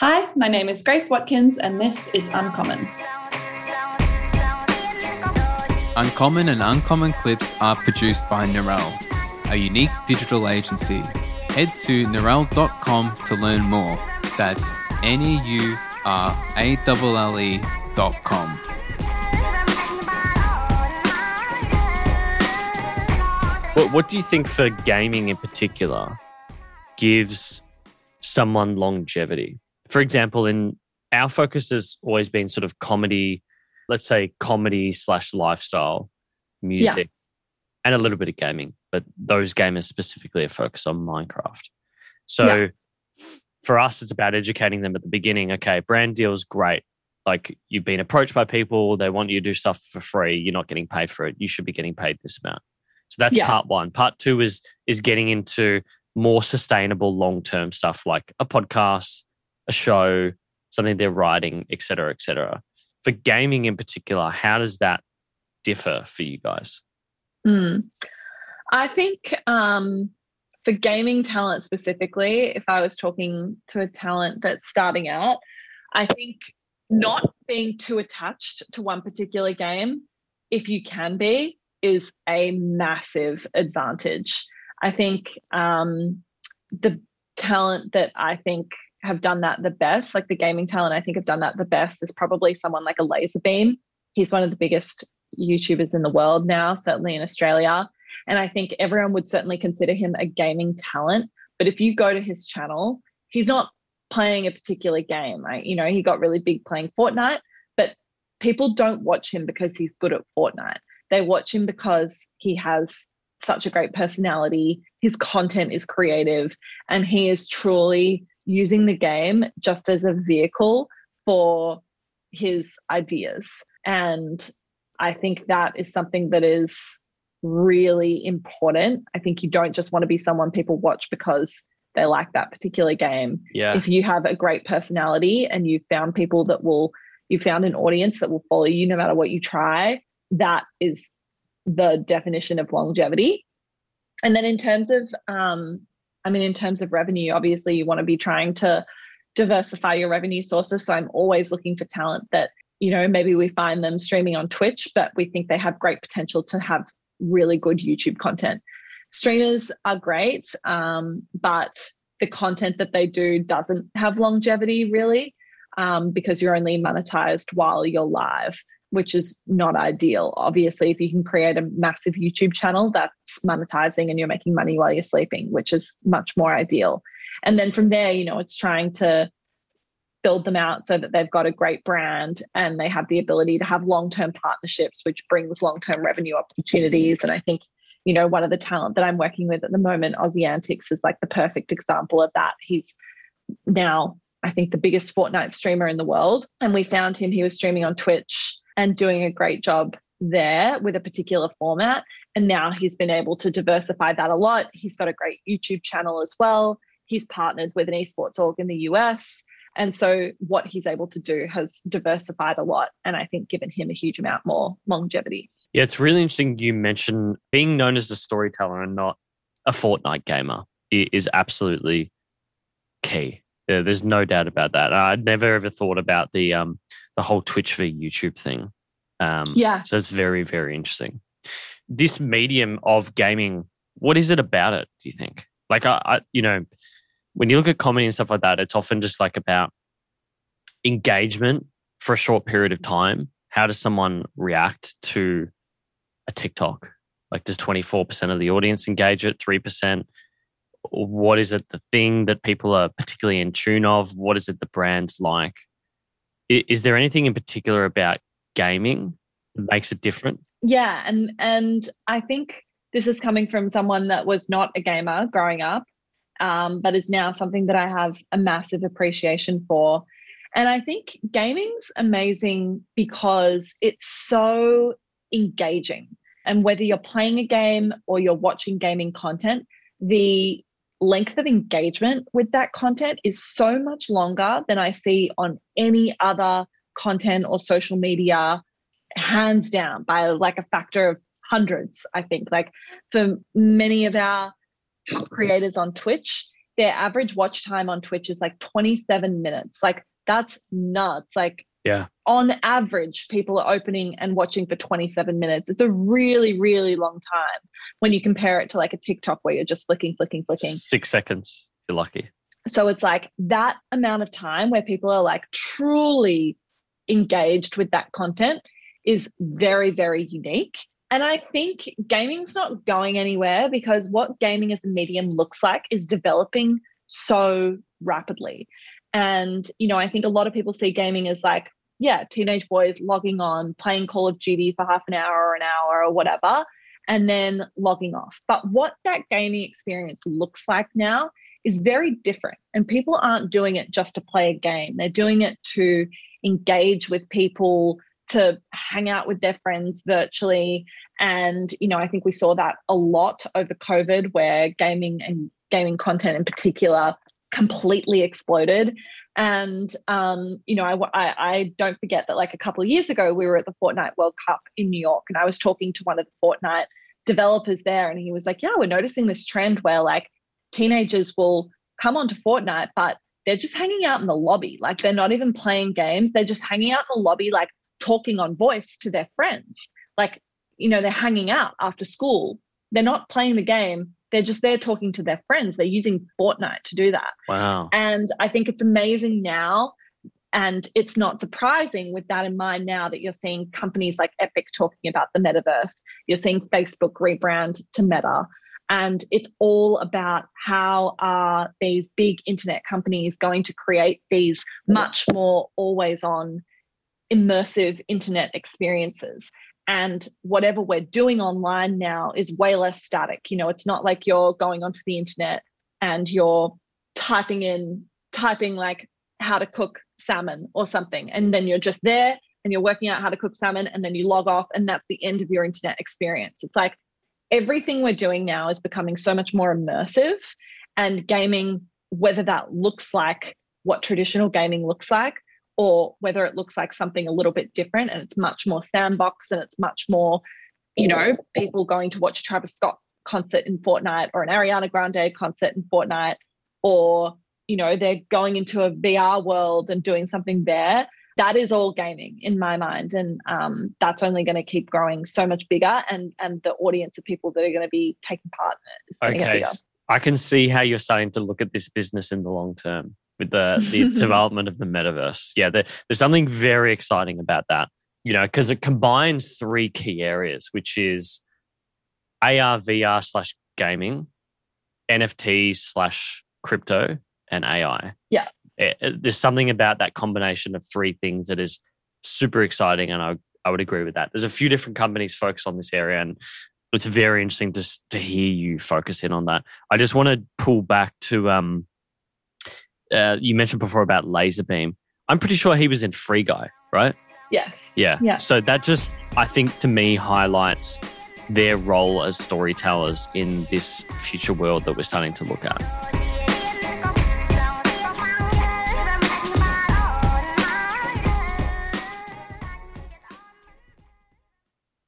Hi, my name is Grace Watkins, and this is Uncommon. Uncommon and Uncommon clips are produced by Neuralle, a unique digital agency. Head to neuralle.com to learn more. That's N E U R A L L E dot com. What, what do you think for gaming in particular gives someone longevity? For example, in our focus has always been sort of comedy, let's say comedy slash lifestyle music and a little bit of gaming, but those gamers specifically are focused on Minecraft. So Yeah. f- for us, it's about educating them at the beginning. Okay, brand deals, great. Like you've been approached by people, they want you to do stuff for free. You're not getting paid for it. You should be getting paid this amount. So that's Yeah. part one. Part two is is getting into more sustainable long term stuff like a podcast, a show, something they're writing, et cetera, et cetera. For gaming in particular, how does that differ for you guys? Mm. I think um, for gaming talent specifically, if I was talking to a talent that's starting out, I think not being too attached to one particular game, if you can be, is a massive advantage. I think um, the talent that I think have done that the best, like the gaming talent I think have done that the best, is probably someone like a LazarBeam. He's one of the biggest YouTubers in the world now, certainly in Australia. And I think everyone would certainly consider him a gaming talent. But if you go to his channel, he's not playing a particular game. Right? You know, he got really big playing Fortnite, but people don't watch him because he's good at Fortnite. They watch him because he has such a great personality. His content is creative, and he is truly using the game just as a vehicle for his ideas. And I think that is something that is really important. I think you don't just want to be someone people watch because they like that particular game. Yeah. If you have a great personality and you've found people that will, you found an audience that will follow you no matter what you try, that is the definition of longevity. And then in terms of, um, I mean, in terms of revenue, obviously you want to be trying to diversify your revenue sources. So I'm always looking for talent that, you know, maybe we find them streaming on Twitch, but we think they have great potential to have really good YouTube content. Streamers are great, um, but the content that they do doesn't have longevity really um, because you're only monetized while you're live, which is not ideal. Obviously, if you can create a massive YouTube channel that's monetizing and you're making money while you're sleeping, which is much more ideal. And then from there, you know, it's trying to build them out so that they've got a great brand and they have the ability to have long-term partnerships which brings long-term revenue opportunities and i think you know one of the talent that i'm working with at the moment aussie antics is like the perfect example of that he's now i think the biggest fortnite streamer in the world and we found him he was streaming on twitch and doing a great job there with a particular format. And now he's been able to diversify that a lot. He's got a great youtube channel as well. He's partnered with an esports org in the us and so what he's able to do has diversified a lot. And I think given him a huge amount more longevity. Yeah, it's really interesting you mentioned being known as a storyteller and not a Fortnite gamer is absolutely key. Yeah, there's no doubt about that. I'd never ever thought about the um the whole Twitch v YouTube thing. Um, Yeah. So it's very very interesting. This medium of gaming, what is it about it? Do you think? Like I, I you know, when you look at comedy and stuff like that, it's often just like about engagement for a short period of time. How does someone react to a TikTok? Like, does 24% of the audience engage it? 3%? What is it, the thing that people are particularly in tune of? What is it the brands like? Is there anything in particular about gaming that makes it different? Yeah, and and I think this is coming from someone that was not a gamer growing up, um, but is now something that I have a massive appreciation for. And I think gaming's amazing because it's so engaging. And whether you're playing a game or you're watching gaming content, the length of engagement with that content is so much longer than I see on any other content or social media, hands down by like a factor of hundreds, I think. Like for many of our top creators on Twitch, their average watch time on Twitch is like 27 minutes. Like that's nuts. Like Yeah. on average, people are opening and watching for 27 minutes. It's a really, really long time when you compare it to like a TikTok where you're just flicking, flicking, flicking. Six seconds. If you're lucky. So it's like that amount of time where people are like truly engaged with that content is very, very unique. And I think gaming's not going anywhere because what gaming as a medium looks like is developing so rapidly. And, you know, I think a lot of people see gaming as like, yeah, teenage boys logging on, playing Call of Duty for half an hour or an hour or whatever, and then logging off. But what that gaming experience looks like now is very different. And people aren't doing it just to play a game, they're doing it to engage with people, to hang out with their friends virtually. And, you know, I think we saw that a lot over COVID where gaming and gaming content in particular completely exploded. And um, you know, I, I, I don't forget that like a couple of years ago, we were at the Fortnite World Cup in New York, and I was talking to one of the Fortnite developers there, and he was like, "Yeah, we're noticing this trend where like teenagers will come onto Fortnite, but they're just hanging out in the lobby. Like they're not even playing games. They're just hanging out in the lobby, like talking on voice to their friends. Like, you know, they're hanging out after school. They're not playing the game. They're just there talking to their friends. They're using Fortnite to do that. Wow. And I think it's amazing now. And it's not surprising with that in mind now that you're seeing companies like Epic talking about the metaverse. You're seeing Facebook rebrand to Meta. And it's all about how are these big internet companies going to create these much more always on immersive internet experiences. And whatever we're doing online now is way less static. You know, it's not like you're going onto the internet and you're typing in, typing like how to cook salmon or something. And then you're just there and you're working out how to cook salmon and then you log off and that's the end of your internet experience. It's like everything we're doing now is becoming so much more immersive and gaming, whether that looks like what traditional gaming looks like or whether it looks like something a little bit different and it's much more sandbox and it's much more, you know, people going to watch a Travis Scott concert in Fortnite or an Ariana Grande concert in Fortnite, or, you know, they're going into a VR world and doing something there. That is all gaming in my mind. And um, that's only going to keep growing so much bigger. And and the audience of people that are going to be taking part in it is going to get Okay. bigger. s- I can see how you're starting to look at this business in the long term with the, the development of the metaverse. Yeah, there, there's something very exciting about that, you know, because it combines three key areas, which is AR, VR slash gaming, NFT slash crypto, and AI. Yeah. Eh, eh, there's something about that combination of three things that is super exciting. And I, I would agree with that. There's a few different companies focused on this area. And it's very interesting to, to hear you focus in on that. I just want to pull back to um, uh, you mentioned before about LazarBeam. I'm pretty sure he was in Free Guy, right? Yes. Yeah. Yeah. So that just, I think, to me, highlights their role as storytellers in this future world that we're starting to look at.